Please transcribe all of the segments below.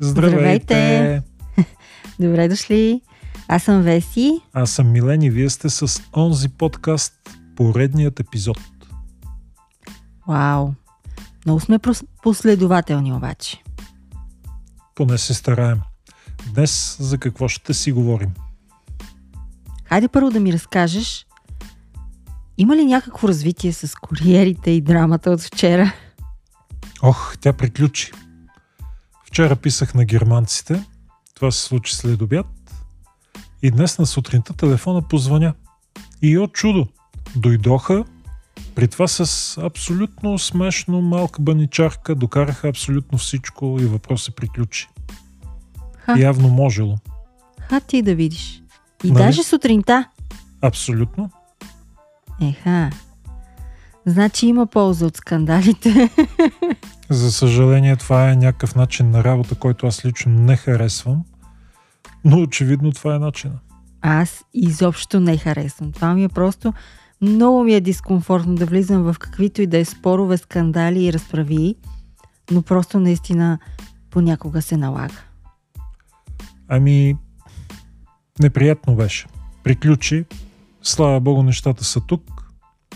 Здравейте! Добре дошли! Аз съм Веси. Аз съм Милен и вие сте с онзи подкаст, поредният епизод. Вау! Много сме последователни обаче. Поне се стараем. Днес за какво ще си говорим? Хайде първо да ми разкажеш, има ли някакво развитие с куриерите и драмата от вчера? Ох, тя приключи. Вчера писах на германците. Това се случи след обяд. И днес на сутринта телефона позвъня. И от чудо. Дойдоха, при това с абсолютно смешно малка баничарка, докараха абсолютно всичко и въпрос се приключи. Ха. Явно можело. Ха ти да видиш. И нали? даже сутринта. Абсолютно. Еха. Значи има полза от скандалите. За съжаление, това е някакъв начин на работа, който аз лично не харесвам. Но очевидно това е начина. Аз изобщо не харесвам. Това ми е просто много ми е дискомфортно да влизам в каквито и да е спорове, скандали и разправи, но просто наистина понякога се налага. Ами, неприятно беше. Приключи. Слава Богу, нещата са тук.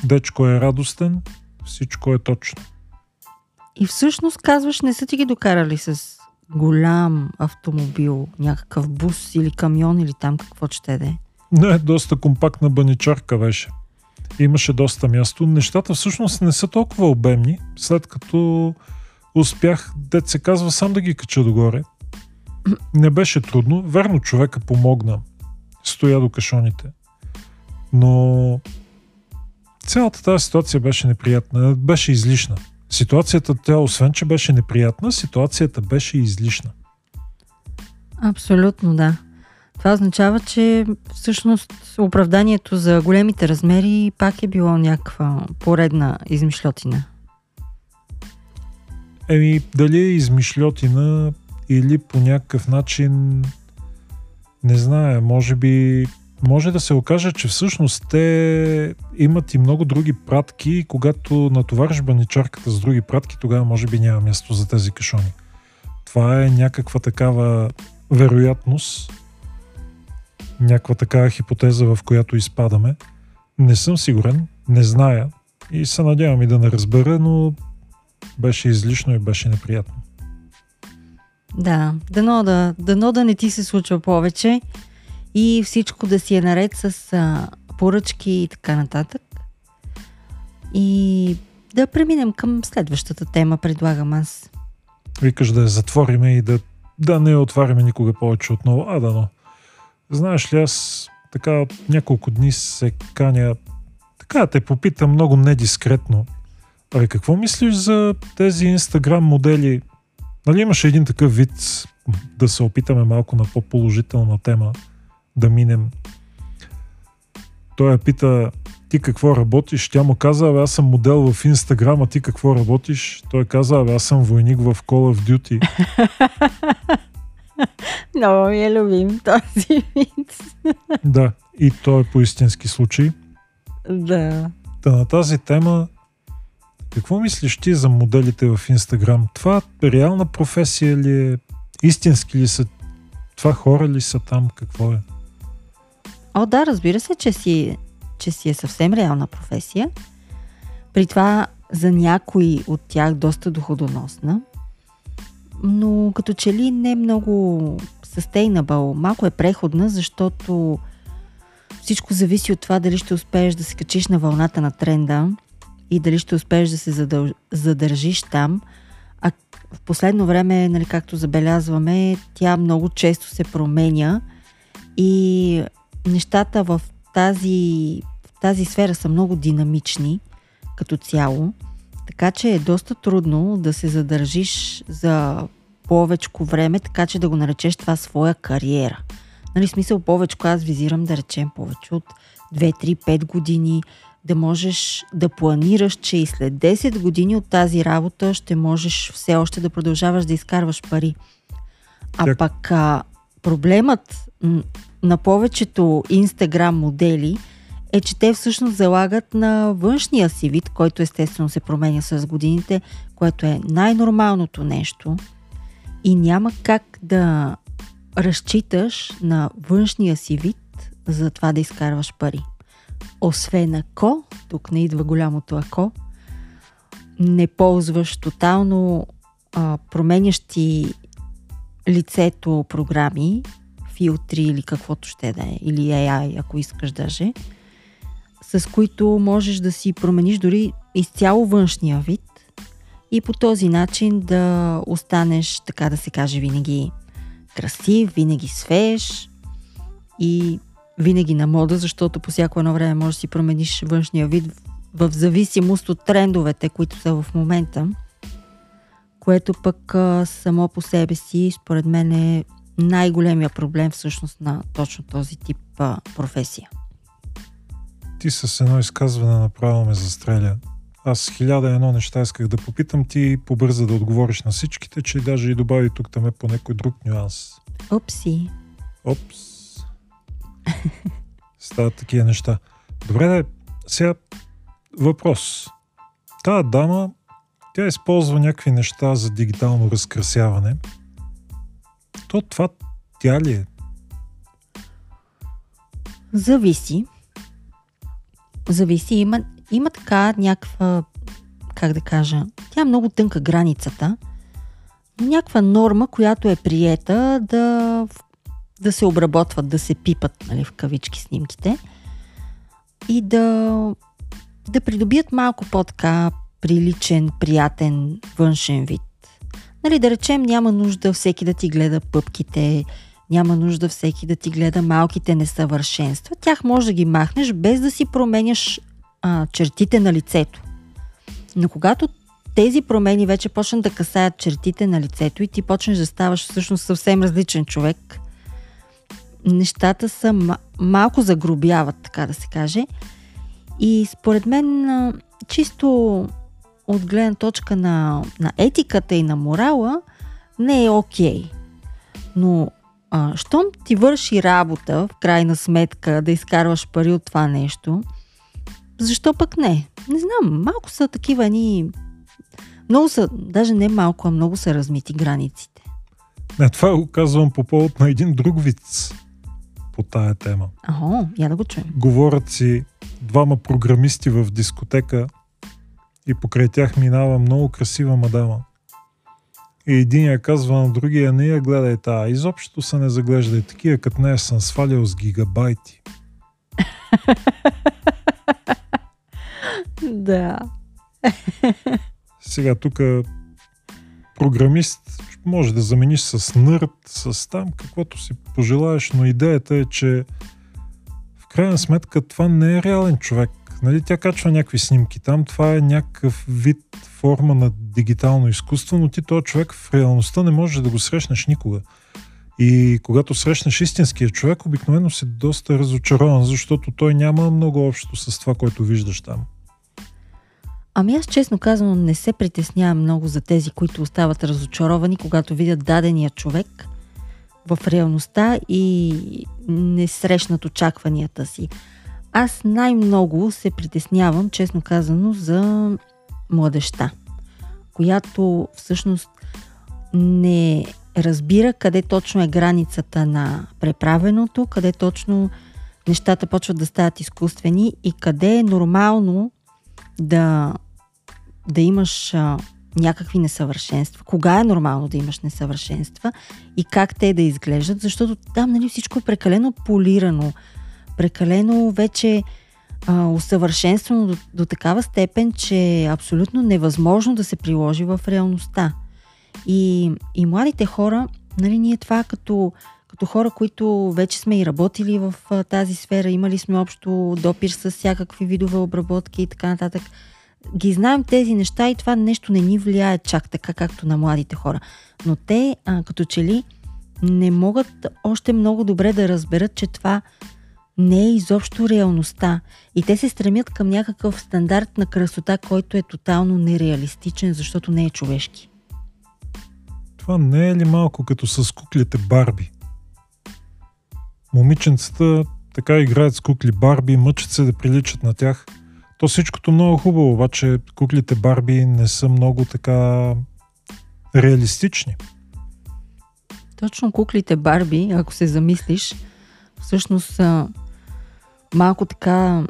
Дечко е радостен. Всичко е точно. И всъщност казваш, не са ти ги докарали с голям автомобил, някакъв бус или камион или там какво ще да е? Не, доста компактна баничарка беше. Имаше доста място. Нещата всъщност не са толкова обемни, след като успях, дет се казва, сам да ги кача догоре. Не беше трудно. Верно, човека помогна. Стоя до кашоните. Но цялата тази ситуация беше неприятна. Беше излишна. Ситуацията, тя освен, че беше неприятна, ситуацията беше излишна. Абсолютно, да. Това означава, че всъщност оправданието за големите размери пак е било някаква поредна измишлетина. Еми, дали е измишлетина или по някакъв начин не знае, може би може да се окаже, че всъщност те имат и много други пратки когато натовариш баничарката с други пратки, тогава може би няма място за тези кашони. Това е някаква такава вероятност, някаква такава хипотеза, в която изпадаме. Не съм сигурен, не зная и се надявам и да не разбера, но беше излишно и беше неприятно. Да, дано да, дано да не ти се случва повече и всичко да си е наред с а, поръчки и така нататък. И да преминем към следващата тема, предлагам аз. Викаш да я затвориме и да, да не я отваряме никога повече отново. А, да, но. Знаеш ли, аз така няколко дни се каня така те попитам много недискретно. Абе, какво мислиш за тези инстаграм модели? Нали имаше един такъв вид да се опитаме малко на по-положителна тема да минем. Той я пита, ти какво работиш? Тя му каза, аз съм модел в Инстаграм, а ти какво работиш? Той каза, аз съм войник в Call of Duty. Много ми е любим този вид. да, и то е по истински случай. Да. Та на тази тема, какво мислиш ти за моделите в Инстаграм? Това реална професия ли е? Истински ли са? Това хора ли са там? Какво е? О, да, разбира се, че си, че си е съвсем реална професия. При това за някои от тях доста доходоносна. Но като че ли не много sustainable, малко е преходна, защото всичко зависи от това дали ще успееш да се качиш на вълната на тренда и дали ще успееш да се задъл... задържиш там. А в последно време, нали, както забелязваме, тя много често се променя и нещата в тази, в тази сфера са много динамични като цяло, така че е доста трудно да се задържиш за повечко време, така че да го наречеш това своя кариера. Нали, смисъл повече, аз визирам да речем повече от 2, 3, 5 години, да можеш да планираш, че и след 10 години от тази работа ще можеш все още да продължаваш да изкарваш пари. А так. пък а, проблемът на повечето инстаграм модели е, че те всъщност залагат на външния си вид, който естествено се променя с годините, което е най-нормалното нещо. и няма как да разчиташ на външния си вид за това да изкарваш пари. Освен ако, тук не идва голямото ако, не ползваш тотално а, променящи лицето програми, филтри или каквото ще да е, или AI, ако искаш даже, с които можеш да си промениш дори изцяло външния вид и по този начин да останеш, така да се каже, винаги красив, винаги свеж и винаги на мода, защото по всяко едно време можеш да си промениш външния вид в зависимост от трендовете, които са в момента, което пък само по себе си, според мен е най-големия проблем всъщност на точно този тип професия. Ти с едно изказване направо ме застреля. Аз хиляда едно неща исках да попитам ти побърза да отговориш на всичките, че даже и добави тук там е по някой друг нюанс. Опси. Опс. Стават такива неща. Добре, да, сега въпрос. Тая дама, тя използва някакви неща за дигитално разкрасяване. То това тя ли е? Зависи. Зависи. Има, има така някаква, как да кажа, тя е много тънка границата, някаква норма, която е приета да, да се обработват, да се пипат, нали, в кавички снимките и да, да придобият малко по-така приличен, приятен външен вид. Нали, да речем, няма нужда всеки да ти гледа пъпките, няма нужда всеки да ти гледа малките несъвършенства. Тях може да ги махнеш без да си променяш а, чертите на лицето. Но когато тези промени вече почнат да касаят чертите на лицето и ти почнеш да ставаш всъщност съвсем различен човек, нещата са малко загробяват, така да се каже. И според мен, чисто от гледна точка на, на етиката и на морала, не е окей. Okay. Но а, щом ти върши работа, в крайна сметка, да изкарваш пари от това нещо, защо пък не? Не знам, малко са такива ни... Много са, даже не малко, а много са размити границите. Не, това го казвам по повод на един друг вид по тая тема. Ага, я да го чуем. Говорят си двама програмисти в дискотека и покрай тях минава много красива мадама. И един я казва на другия, не я гледай та, изобщо се не заглеждай такива, като нея съм свалял с гигабайти. да. Сега тук програмист може да замениш с нърд, с там, каквото си пожелаеш, но идеята е, че в крайна сметка това не е реален човек. Нали, тя качва някакви снимки там, това е някакъв вид форма на дигитално изкуство, но ти този човек в реалността не можеш да го срещнеш никога. И когато срещнеш истинския човек, обикновено си доста разочарован, защото той няма много общо с това, което виждаш там. Ами аз честно казвам не се притеснявам много за тези, които остават разочаровани, когато видят дадения човек в реалността и не срещнат очакванията си. Аз най-много се притеснявам, честно казано, за младеща, която всъщност не разбира къде точно е границата на преправеното, къде точно нещата почват да стават изкуствени и къде е нормално да, да имаш а, някакви несъвършенства. Кога е нормално да имаш несъвършенства и как те да изглеждат, защото там нали, всичко е прекалено полирано, прекалено вече а, усъвършенствано до, до такава степен, че е абсолютно невъзможно да се приложи в реалността. И, и младите хора, нали, ние това като, като хора, които вече сме и работили в а, тази сфера, имали сме общо допир с всякакви видове обработки и така нататък, ги знаем тези неща и това нещо не ни влияе чак така, както на младите хора. Но те, а, като че ли, не могат още много добре да разберат, че това не е изобщо реалността. И те се стремят към някакъв стандарт на красота, който е тотално нереалистичен, защото не е човешки. Това не е ли малко като с куклите Барби? Момиченцата така играят с кукли Барби, мъчат се да приличат на тях. То всичкото много хубаво, обаче куклите Барби не са много така реалистични. Точно куклите Барби, ако се замислиш, всъщност са малко така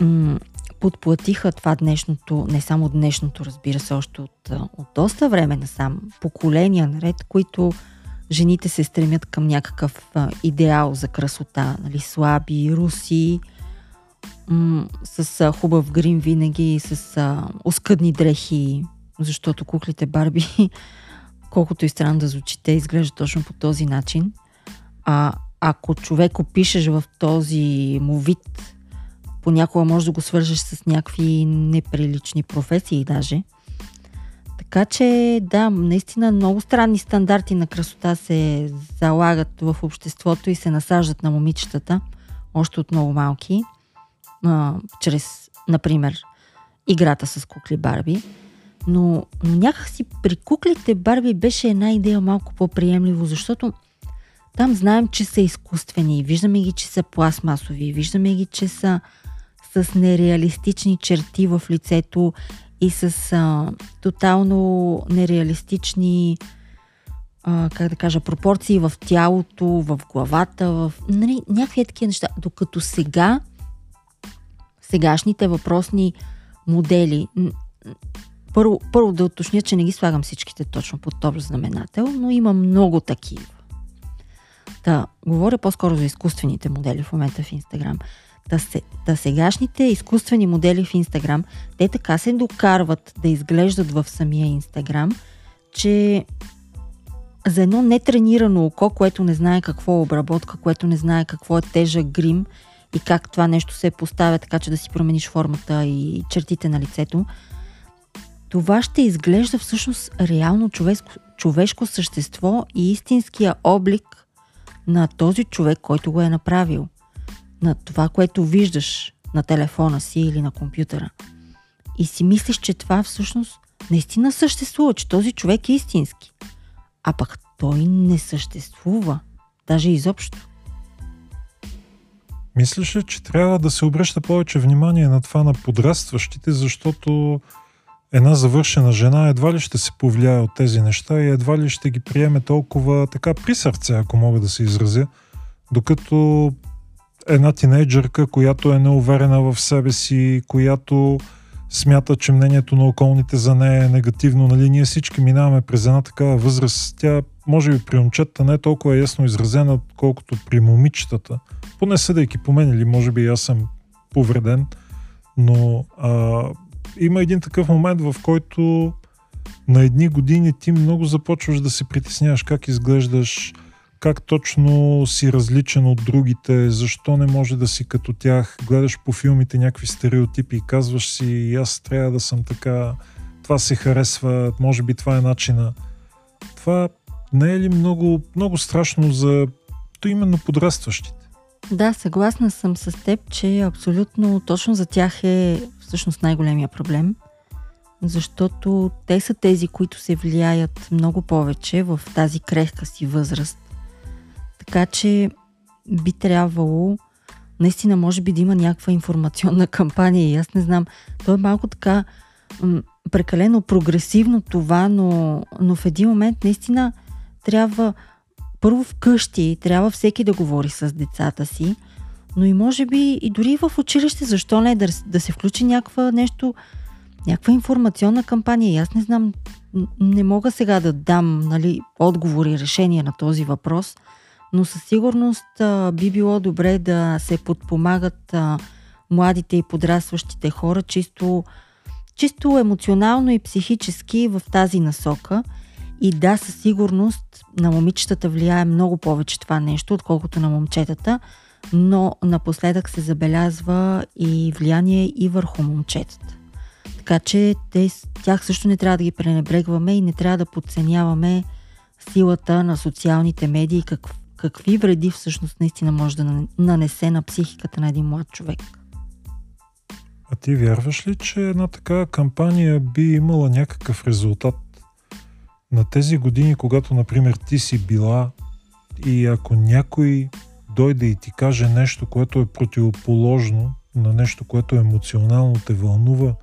м- подплатиха това днешното, не само днешното, разбира се, още от, от доста време насам, поколения наред, които жените се стремят към някакъв а, идеал за красота, нали, слаби, руси, м- с а, хубав грим винаги, с а, оскъдни дрехи, защото куклите Барби, колкото и странно да звучи, те изглеждат точно по този начин. А ако човек опишеш в този му вид, понякога може да го свържеш с някакви неприлични професии даже. Така че, да, наистина много странни стандарти на красота се залагат в обществото и се насаждат на момичетата, още от много малки, а, чрез, например, играта с кукли Барби. Но, но някакси при куклите Барби беше една идея малко по-приемливо, защото там знаем, че са изкуствени, виждаме ги, че са пластмасови, виждаме ги, че са с нереалистични черти в лицето и с а, тотално нереалистични а, как да кажа, пропорции в тялото, в главата, в нали, някакви такива неща. Докато сега сегашните въпросни модели първо, първо да уточня, че не ги слагам всичките точно под топ знаменател, но има много такива. Да, говоря по-скоро за изкуствените модели в момента в Инстаграм. Да, се, да сегашните изкуствени модели в Инстаграм, те така се докарват да изглеждат в самия Инстаграм, че за едно нетренирано око, което не знае какво е обработка, което не знае какво е тежък грим и как това нещо се поставя така, че да си промениш формата и чертите на лицето, това ще изглежда всъщност реално човешко, човешко същество и истинския облик на този човек, който го е направил. На това, което виждаш на телефона си или на компютъра. И си мислиш, че това всъщност наистина съществува, че този човек е истински. А пък той не съществува, даже изобщо. Мислиш ли, че трябва да се обръща повече внимание на това на подрастващите, защото една завършена жена едва ли ще се повлияе от тези неща и едва ли ще ги приеме толкова така при сърце, ако мога да се изразя, докато една тинейджърка, която е неуверена в себе си, която смята, че мнението на околните за нея е негативно. Нали, ние всички минаваме през една такава възраст. Тя, може би при момчетата не е толкова ясно изразена, колкото при момичетата. Поне съдейки по мен или може би аз съм повреден. Но а, има един такъв момент, в който на едни години ти много започваш да се притесняваш как изглеждаш, как точно си различен от другите, защо не може да си като тях, гледаш по филмите някакви стереотипи и казваш си, аз трябва да съм така, това се харесва, може би това е начина. Това не е ли много, много страшно за то именно подрастващите? Да, съгласна съм с теб, че абсолютно точно за тях е всъщност най-големия проблем, защото те са тези, които се влияят много повече в тази крехка си възраст. Така че би трябвало наистина може би да има някаква информационна кампания и аз не знам. То е малко така прекалено прогресивно това, но, но в един момент наистина трябва първо вкъщи, трябва всеки да говори с децата си, но и може би и дори в училище, защо не да, да се включи някаква нещо, някаква информационна кампания. И аз не знам, не мога сега да дам нали, отговори, решения на този въпрос, но със сигурност а, би било добре да се подпомагат а, младите и подрастващите хора чисто, чисто емоционално и психически в тази насока. И да, със сигурност на момичетата влияе много повече това нещо, отколкото на момчетата – но напоследък се забелязва и влияние и върху момчетата. Така че те, тях също не трябва да ги пренебрегваме и не трябва да подценяваме силата на социалните медии, как, какви вреди всъщност наистина може да нанесе на психиката на един млад човек. А ти вярваш ли, че една такава кампания би имала някакъв резултат? На тези години, когато, например, ти си била и ако някой дойде и ти каже нещо, което е противоположно на нещо, което емоционално те вълнува,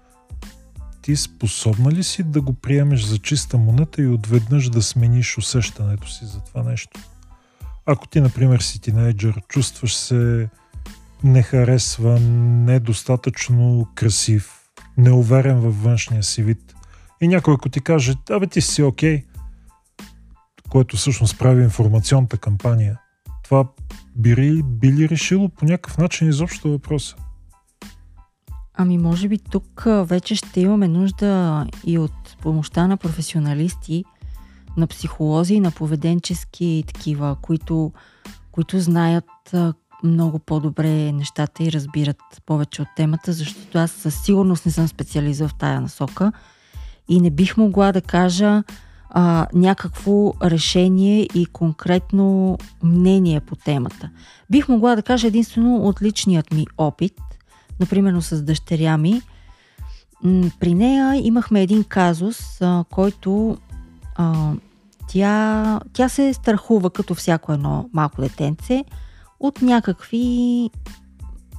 ти способна ли си да го приемеш за чиста монета и отведнъж да смениш усещането си за това нещо? Ако ти, например, си тинейджър, чувстваш се не харесва, недостатъчно красив, неуверен във външния си вид. И някой ако ти каже, абе ти си окей, което всъщност прави информационната кампания, това би ли, би ли решило по някакъв начин изобщо въпроса? Ами може би тук вече ще имаме нужда и от помощта на професионалисти, на психолози, на поведенчески такива, които, които знаят много по-добре нещата и разбират повече от темата, защото аз със сигурност не съм специалист в тая насока и не бих могла да кажа а, някакво решение и конкретно мнение по темата. Бих могла да кажа единствено от личният ми опит, например с дъщеря ми. При нея имахме един казус, а, който а, тя, тя се страхува като всяко едно малко детенце от някакви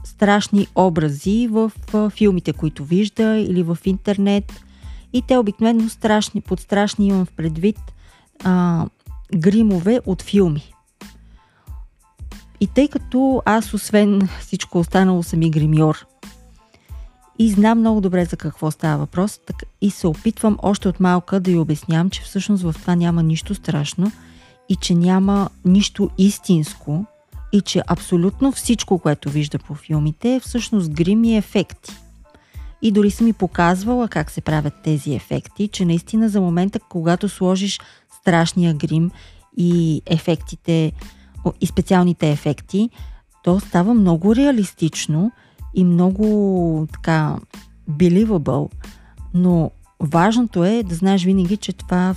страшни образи в филмите, които вижда или в интернет. И те обикновено страшни, под страшни имам в предвид а, гримове от филми. И тъй като аз, освен всичко останало, съм и гримьор и знам много добре за какво става въпрос и се опитвам още от малка да й обяснявам, че всъщност в това няма нищо страшно и че няма нищо истинско и че абсолютно всичко, което вижда по филмите е всъщност грим и ефекти. И дори съм ми показвала как се правят тези ефекти, че наистина за момента, когато сложиш страшния грим и ефектите, и специалните ефекти, то става много реалистично и много така believable, но важното е да знаеш винаги, че това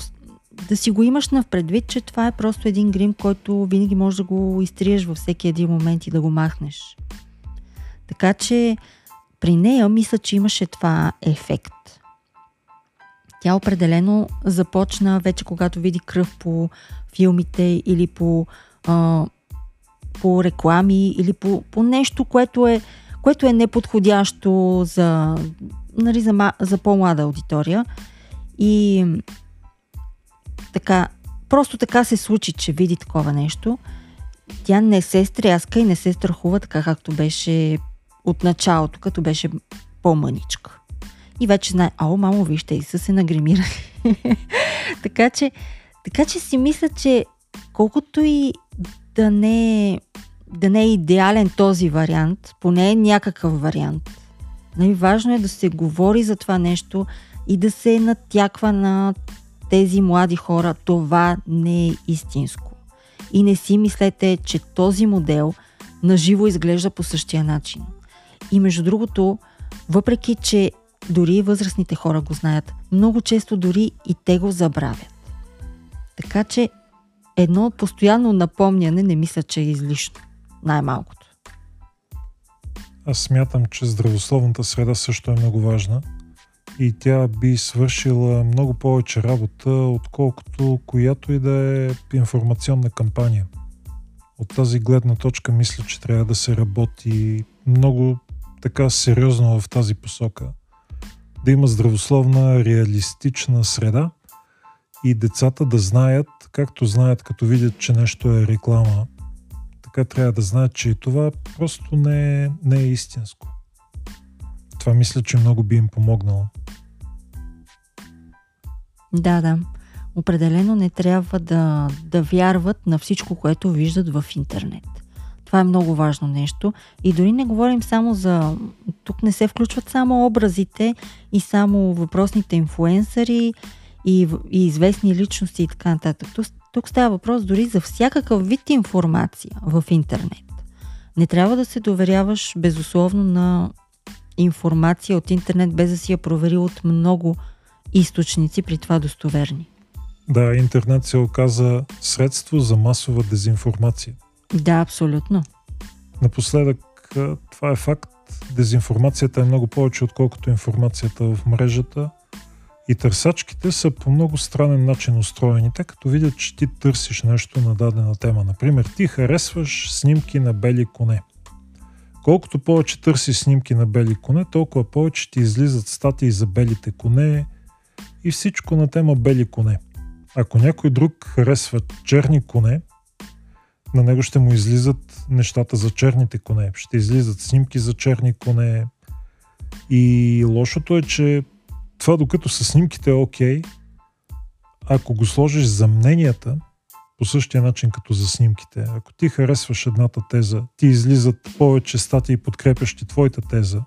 да си го имаш на предвид, че това е просто един грим, който винаги можеш да го изтриеш във всеки един момент и да го махнеш. Така че при нея мисля, че имаше това ефект. Тя определено започна вече когато види кръв по филмите или по, а, по реклами или по, по нещо, което е, което е неподходящо за, нали, за, за по-млада аудитория. И така, просто така се случи, че види такова нещо. Тя не се стряска и не се страхува така, както беше от началото, като беше по-мъничка. И вече знае, ао, мамо, вижте, и са се нагримирали. така, че, така че си мисля, че колкото и да не, да не е идеален този вариант, поне е някакъв вариант. Най-важно е да се говори за това нещо и да се натяква на тези млади хора, това не е истинско. И не си мислете, че този модел наживо изглежда по същия начин. И между другото, въпреки, че дори възрастните хора го знаят, много често дори и те го забравят. Така че едно постоянно напомняне не мисля, че е излишно. Най-малкото. Аз смятам, че здравословната среда също е много важна и тя би свършила много повече работа, отколкото която и да е информационна кампания. От тази гледна точка мисля, че трябва да се работи много така сериозно в тази посока. Да има здравословна, реалистична среда и децата да знаят, както знаят като видят, че нещо е реклама, така трябва да знаят, че и това просто не е, не е истинско. Това мисля, че много би им помогнало. Да, да. Определено не трябва да, да вярват на всичко, което виждат в интернет. Това е много важно нещо. И дори не говорим само за... Тук не се включват само образите и само въпросните инфуенсъри и, и известни личности и така нататък. Тук, тук става въпрос дори за всякакъв вид информация в интернет. Не трябва да се доверяваш безусловно на информация от интернет, без да си я проверил от много източници, при това достоверни. Да, интернет се оказа средство за масова дезинформация. Да, абсолютно. Напоследък това е факт. Дезинформацията е много повече, отколкото информацията в мрежата. И търсачките са по много странен начин устроени, тъй като видят, че ти търсиш нещо на дадена тема. Например, ти харесваш снимки на бели коне. Колкото повече търсиш снимки на бели коне, толкова повече ти излизат статии за белите коне, и всичко на тема бели коне. Ако някой друг харесва черни коне, на него ще му излизат нещата за черните коне. Ще излизат снимки за черни коне. И лошото е, че това докато са снимките е окей, ако го сложиш за мненията, по същия начин като за снимките. Ако ти харесваш едната теза, ти излизат повече статии подкрепящи твоята теза.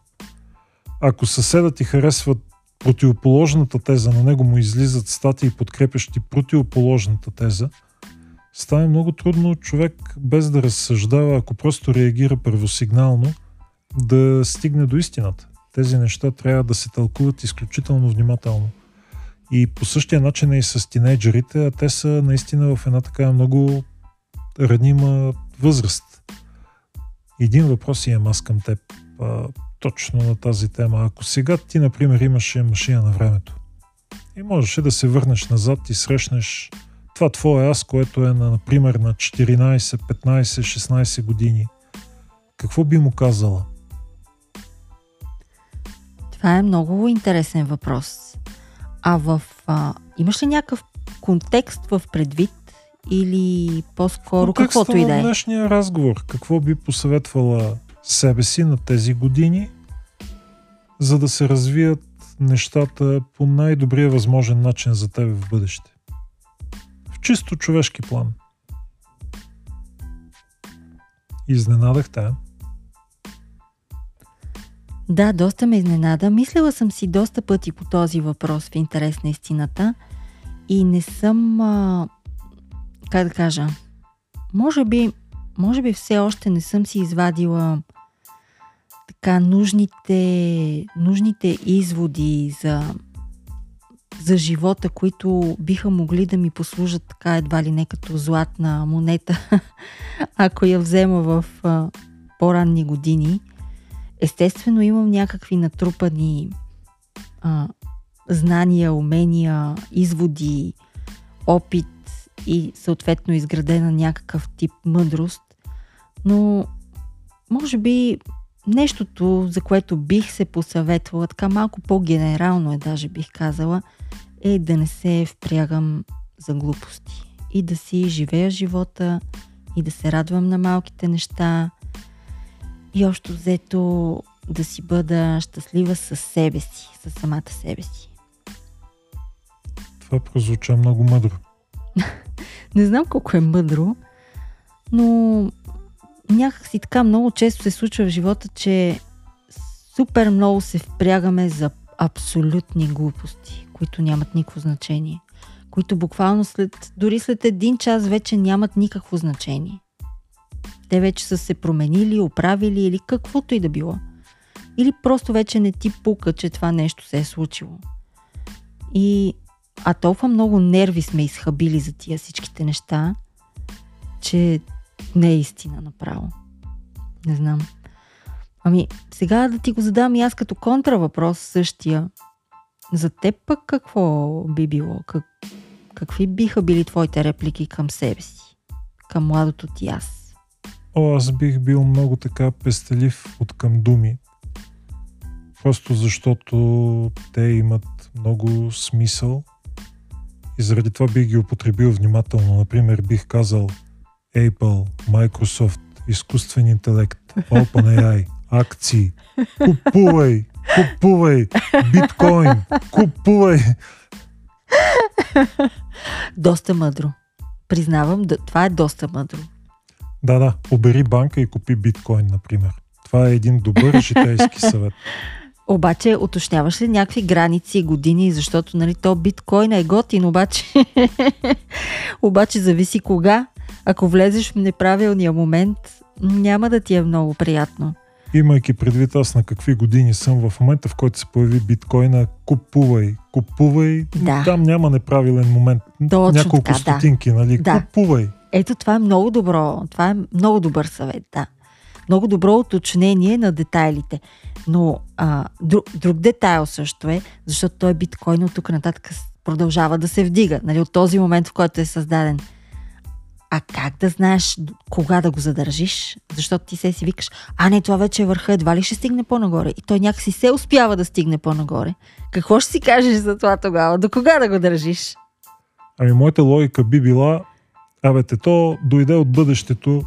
Ако съседът ти харесва противоположната теза, на него му излизат статии подкрепящи противоположната теза, става много трудно човек без да разсъждава, ако просто реагира първосигнално, да стигне до истината. Тези неща трябва да се тълкуват изключително внимателно. И по същия начин е и с тинейджерите, а те са наистина в една така много ранима възраст. Един въпрос имам аз към теб, а, точно на тази тема. Ако сега ти, например, имаше машина на времето и можеше да се върнеш назад и срещнеш това твое аз, което е, на, например, на 14, 15, 16 години, какво би му казала? Това е много интересен въпрос. А в... А, имаш ли някакъв контекст в предвид или по-скоро каквото и да е? днешния разговор. Какво би посъветвала себе си на тези години, за да се развият нещата по най-добрия възможен начин за теб в бъдеще? Чисто човешки план. Изненадах те. Да, доста ме изненада. Мислила съм си доста пъти по този въпрос в интерес на истината и не съм, а, как да кажа, може би, може би все още не съм си извадила така нужните, нужните изводи за, за живота, които биха могли да ми послужат така едва ли не като златна монета, ако я взема в а, по-ранни години. Естествено имам някакви натрупани а, знания, умения, изводи, опит и съответно изградена някакъв тип мъдрост, но може би нещото, за което бих се посъветвала, така малко по-генерално е даже бих казала, е да не се впрягам за глупости и да си живея живота и да се радвам на малките неща, и общо взето да си бъда щастлива със себе си, със самата себе си. Това прозвуча много мъдро. Не знам колко е мъдро, но някак си така много често се случва в живота, че супер много се впрягаме за абсолютни глупости, които нямат никакво значение. Които буквално след, дори след един час вече нямат никакво значение. Те вече са се променили, оправили или каквото и да било. Или просто вече не ти пука, че това нещо се е случило. И а толкова много нерви сме изхабили за тия всичките неща, че не е истина направо. Не знам. Ами, сега да ти го задам и аз като контравъпрос същия. За теб пък какво би било? Как, какви биха били твоите реплики към себе си? Към младото ти аз? О, аз бих бил много така пестелив от към думи. Просто защото те имат много смисъл и заради това бих ги употребил внимателно. Например, бих казал Apple, Microsoft, изкуствен интелект, OpenAI, акции, купувай, купувай, биткоин, купувай. Доста мъдро. Признавам, това е доста мъдро. Да, да, обери банка и купи биткоин, например. Това е един добър житейски съвет. Обаче, уточняваш ли някакви граници и години, защото нали, то биткоин е готин, обаче, обаче зависи кога. Ако влезеш в неправилния момент, няма да ти е много приятно. Имайки предвид аз на какви години съм, в момента в който се появи биткоина, купувай, купувай, да. там няма неправилен момент. Точно Няколко така, стотинки, да. нали? Да. Купувай. Ето това е много добро. Това е много добър съвет, да. Много добро уточнение на детайлите. Но а, друг, друг детайл също е, защото той биткоин от тук нататък продължава да се вдига, нали, от този момент, в който е създаден. А как да знаеш кога да го задържиш? Защото ти се си викаш, а не, това вече е върха, едва ли ще стигне по-нагоре? И той някакси се успява да стигне по-нагоре. Какво ще си кажеш за това тогава? До кога да го държиш? Ами, моята логика би била, Абе, те то дойде от бъдещето,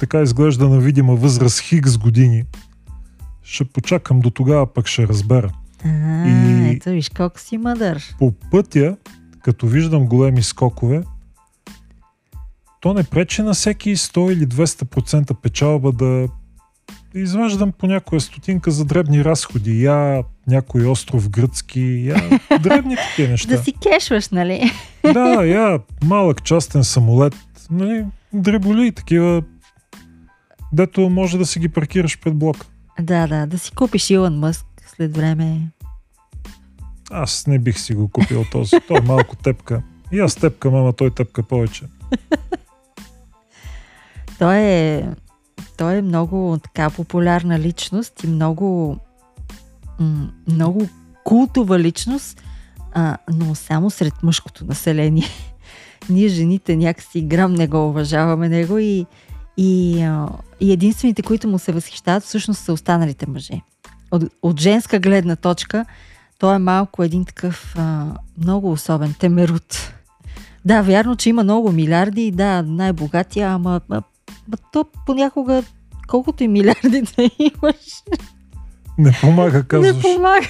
така изглежда на видима възраст хикс години. Ще почакам до тогава, пък ще разбера. А, И- ето виж колко си мъдър. По пътя, като виждам големи скокове, то не пречи на всеки 100 или 200% печалба да изваждам по някоя стотинка за дребни разходи. Я някой остров гръцки, я дребни такива неща. Да си кешваш, нали? Да, я малък частен самолет, нали, дреболи такива, дето може да си ги паркираш пред блока. Да, да, да си купиш Илон Мъск след време. Аз не бих си го купил този. Той е малко тепка. И аз тепкам, ама той тепка повече. Той е, той е много така популярна личност и много, много култова личност, а, но само сред мъжкото население. Ние жените някакси грам не го уважаваме него и, и, а, и единствените, които му се възхищават, всъщност са останалите мъже. От, от женска гледна точка, той е малко един такъв а, много особен темерут. Да, вярно, че има много милиарди, да, най-богатия, ама, ама Ма то понякога, колкото и милиарди да имаш, Не помага, не казваш. помага.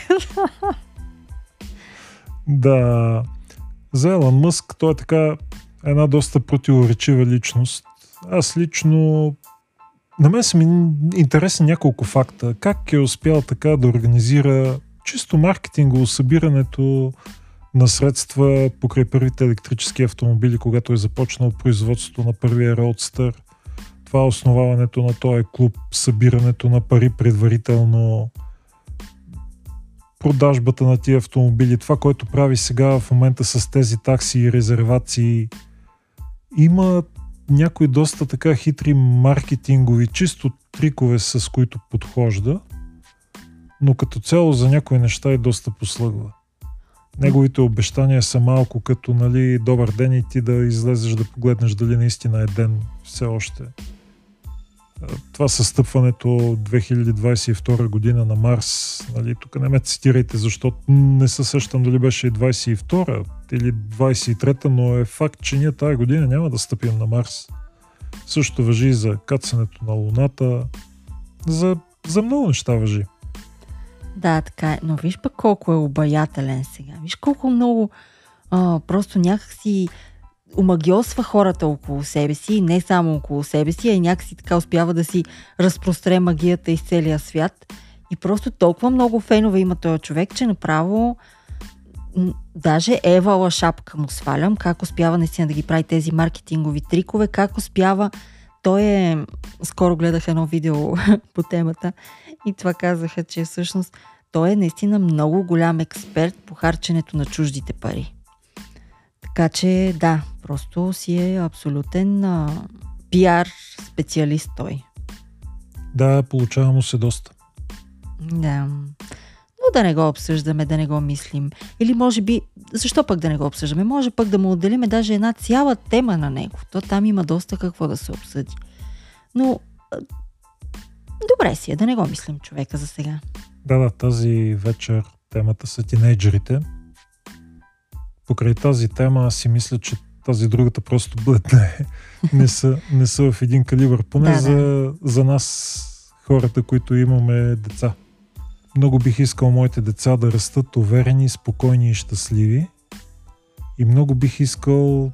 Да. За Елън Мъск той е така една доста противоречива личност. Аз лично на мен са ми интересни няколко факта. Как е успял така да организира чисто маркетингово събирането на средства покрай първите електрически автомобили, когато е започнал производството на първия Roadster. Това основаването на този клуб, събирането на пари предварително, продажбата на тия автомобили, това, което прави сега в момента с тези такси и резервации, има някои доста така хитри маркетингови, чисто трикове, с които подхожда, но като цяло за някои неща е доста послъгва. Неговите обещания са малко като, нали, добър ден и ти да излезеш да погледнеш дали наистина е ден все още. Това със стъпването 2022 година на Марс, нали, тук не ме цитирайте, защото не се сещам дали беше и 22 или 23, но е факт, че ние тази година няма да стъпим на Марс. Също въжи за кацането на Луната, за, за много неща въжи. Да, така е. Но виж пък колко е обаятелен сега. Виж колко много а, просто някакси омагиосва хората около себе си, не само около себе си, а и някакси така успява да си разпростре магията из целия свят. И просто толкова много фенове има този човек, че направо даже Евала шапка му свалям, как успява наистина да ги прави тези маркетингови трикове, как успява той е... Скоро гледах едно видео по темата и това казаха, че всъщност той е наистина много голям експерт по харченето на чуждите пари. Така че да, просто си е абсолютен а, пиар специалист той. Да, получава му се доста. Да. Но да не го обсъждаме, да не го мислим. Или може би, защо пък да не го обсъждаме? Може пък да му отделиме даже една цяла тема на него. То там има доста какво да се обсъди. Но добре си е, да не го мислим човека за сега. Да, да, тази вечер темата са тинейджерите. Покрай тази тема си мисля, че тази другата просто бледне. Не са, не са в един калибър. Поне Да, да. за, за нас, хората, които имаме деца. Много бих искал моите деца да растат уверени, спокойни и щастливи. И много бих искал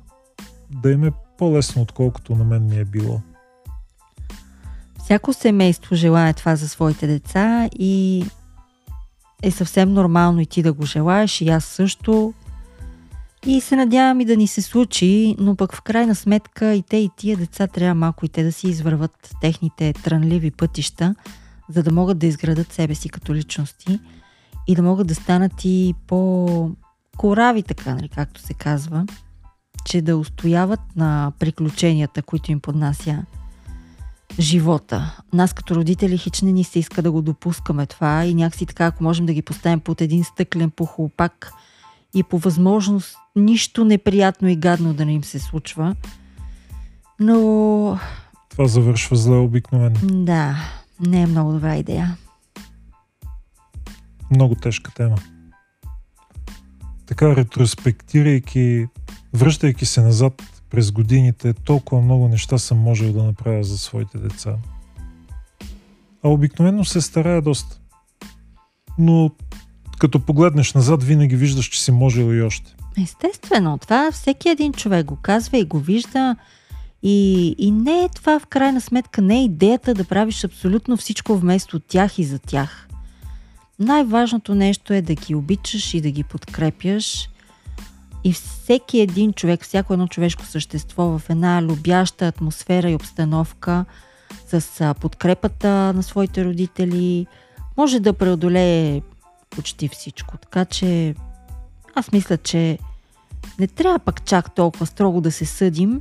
да им е по-лесно, отколкото на мен ми е било. Всяко семейство желая това за своите деца и е съвсем нормално и ти да го желаеш, и аз също. И се надявам и да ни се случи, но пък в крайна сметка и те и тия деца трябва малко и те да си извърват техните трънливи пътища, за да могат да изградат себе си като личности и да могат да станат и по-корави, така, нали, както се казва, че да устояват на приключенията, които им поднася живота. Нас като родители хич не ни се иска да го допускаме това и някакси така, ако можем да ги поставим под един стъклен похлопак и по възможност нищо неприятно и гадно да не им се случва. Но Това завършва зле обикновено. да, не е много добра идея. Много тежка тема. Така, ретроспектирайки, връщайки се назад през годините толкова много неща съм можел да направя за своите деца. А обикновено се старая доста. Но като погледнеш назад, винаги виждаш, че си можел и още. Естествено, това всеки един човек го казва и го вижда. И, и не е това в крайна сметка, не е идеята да правиш абсолютно всичко вместо тях и за тях. Най-важното нещо е да ги обичаш и да ги подкрепяш. И всеки един човек, всяко едно човешко същество в една любяща атмосфера и обстановка с подкрепата на своите родители може да преодолее почти всичко. Така че аз мисля, че не трябва пък чак толкова строго да се съдим.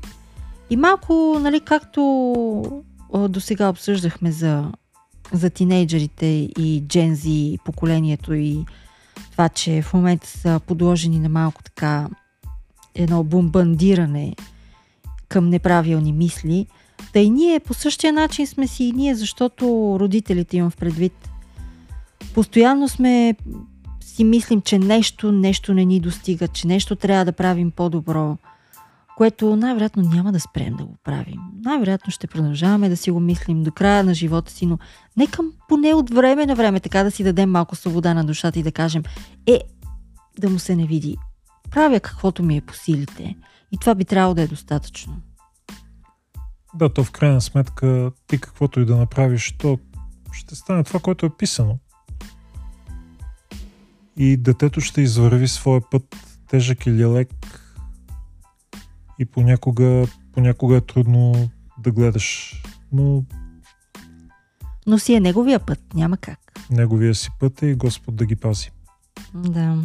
И малко, нали, както до сега обсъждахме за, за тинейджерите и джензи, поколението и това, че в момента са подложени на малко така едно бомбандиране към неправилни мисли. Да и ние по същия начин сме си и ние, защото родителите имам в предвид. Постоянно сме си мислим, че нещо, нещо не ни достига, че нещо трябва да правим по-добро, което най-вероятно няма да спрем да го правим. Най-вероятно ще продължаваме да си го мислим до края на живота си, но нека поне от време на време така да си дадем малко свобода на душата и да кажем, е, да му се не види. Правя каквото ми е по силите. И това би трябвало да е достатъчно. Да, то в крайна сметка ти каквото и да направиш, то ще стане това, което е писано и детето ще извърви своя път тежък или лек и понякога, понякога е трудно да гледаш. Но... Но си е неговия път, няма как. Неговия си път е и Господ да ги пази. Да.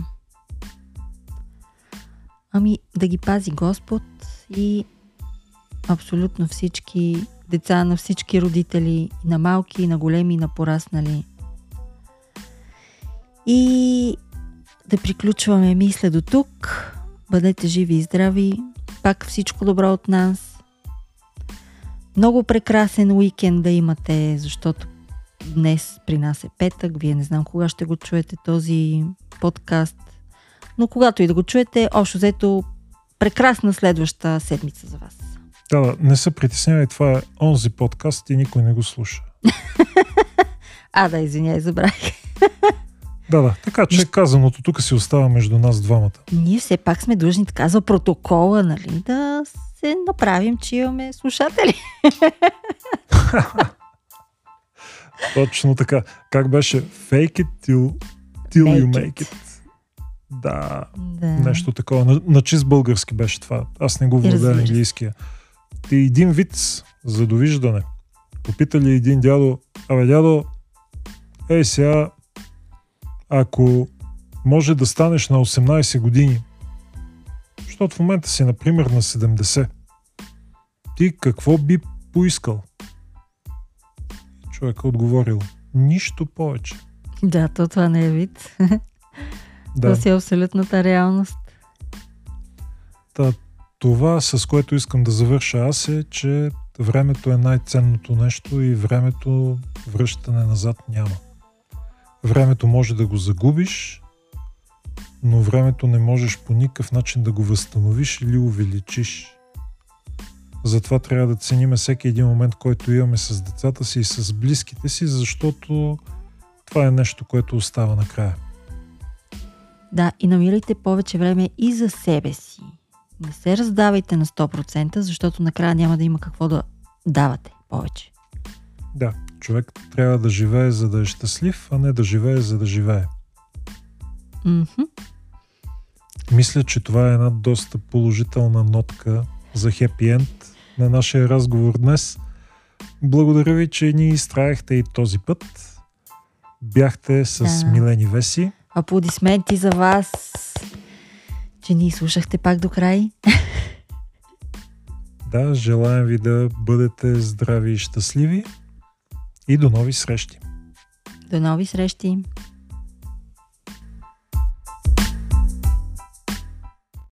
Ами да ги пази Господ и абсолютно всички деца на всички родители, на малки, на големи, на пораснали. И да приключваме мисля до тук. Бъдете живи и здрави. Пак всичко добро от нас. Много прекрасен уикенд да имате, защото днес при нас е петък. Вие не знам кога ще го чуете този подкаст. Но когато и да го чуете, общо взето прекрасна следваща седмица за вас. Да, не се притеснявай, това е онзи подкаст и никой не го слуша. а, да, извиняй, забравих. Да, да. Така че казаното тук си остава между нас двамата. Ние все пак сме длъжни така за протокола, нали, да се направим, че имаме слушатели. Точно така. Как беше? Fake it till, till make you make it. it. Да, да, нещо такова. На, на чист български беше това. Аз не го владея английския. Ти един вид за довиждане. Попитали един дядо, абе дядо, ей сега ако може да станеш на 18 години, защото в момента си, например, на 70, ти какво би поискал? Човек е отговорил, нищо повече. Да, то това не е вид. Да. То си е абсолютната реалност. Та, това, с което искам да завърша аз е, че времето е най-ценното нещо и времето връщане назад няма. Времето може да го загубиш, но времето не можеш по никакъв начин да го възстановиш или увеличиш. Затова трябва да цениме всеки един момент, който имаме с децата си и с близките си, защото това е нещо, което остава накрая. Да, и намирайте повече време и за себе си. Не се раздавайте на 100%, защото накрая няма да има какво да давате повече. Да, човек трябва да живее за да е щастлив, а не да живее за да живее. Mm-hmm. Мисля, че това е една доста положителна нотка за хепи енд на нашия разговор днес. Благодаря ви, че ни изтраяхте и този път. Бяхте с да. Милени Веси. Аплодисменти за вас, че ни слушахте пак до край. Да, желаем ви да бъдете здрави и щастливи. И до нови срещи! До нови срещи!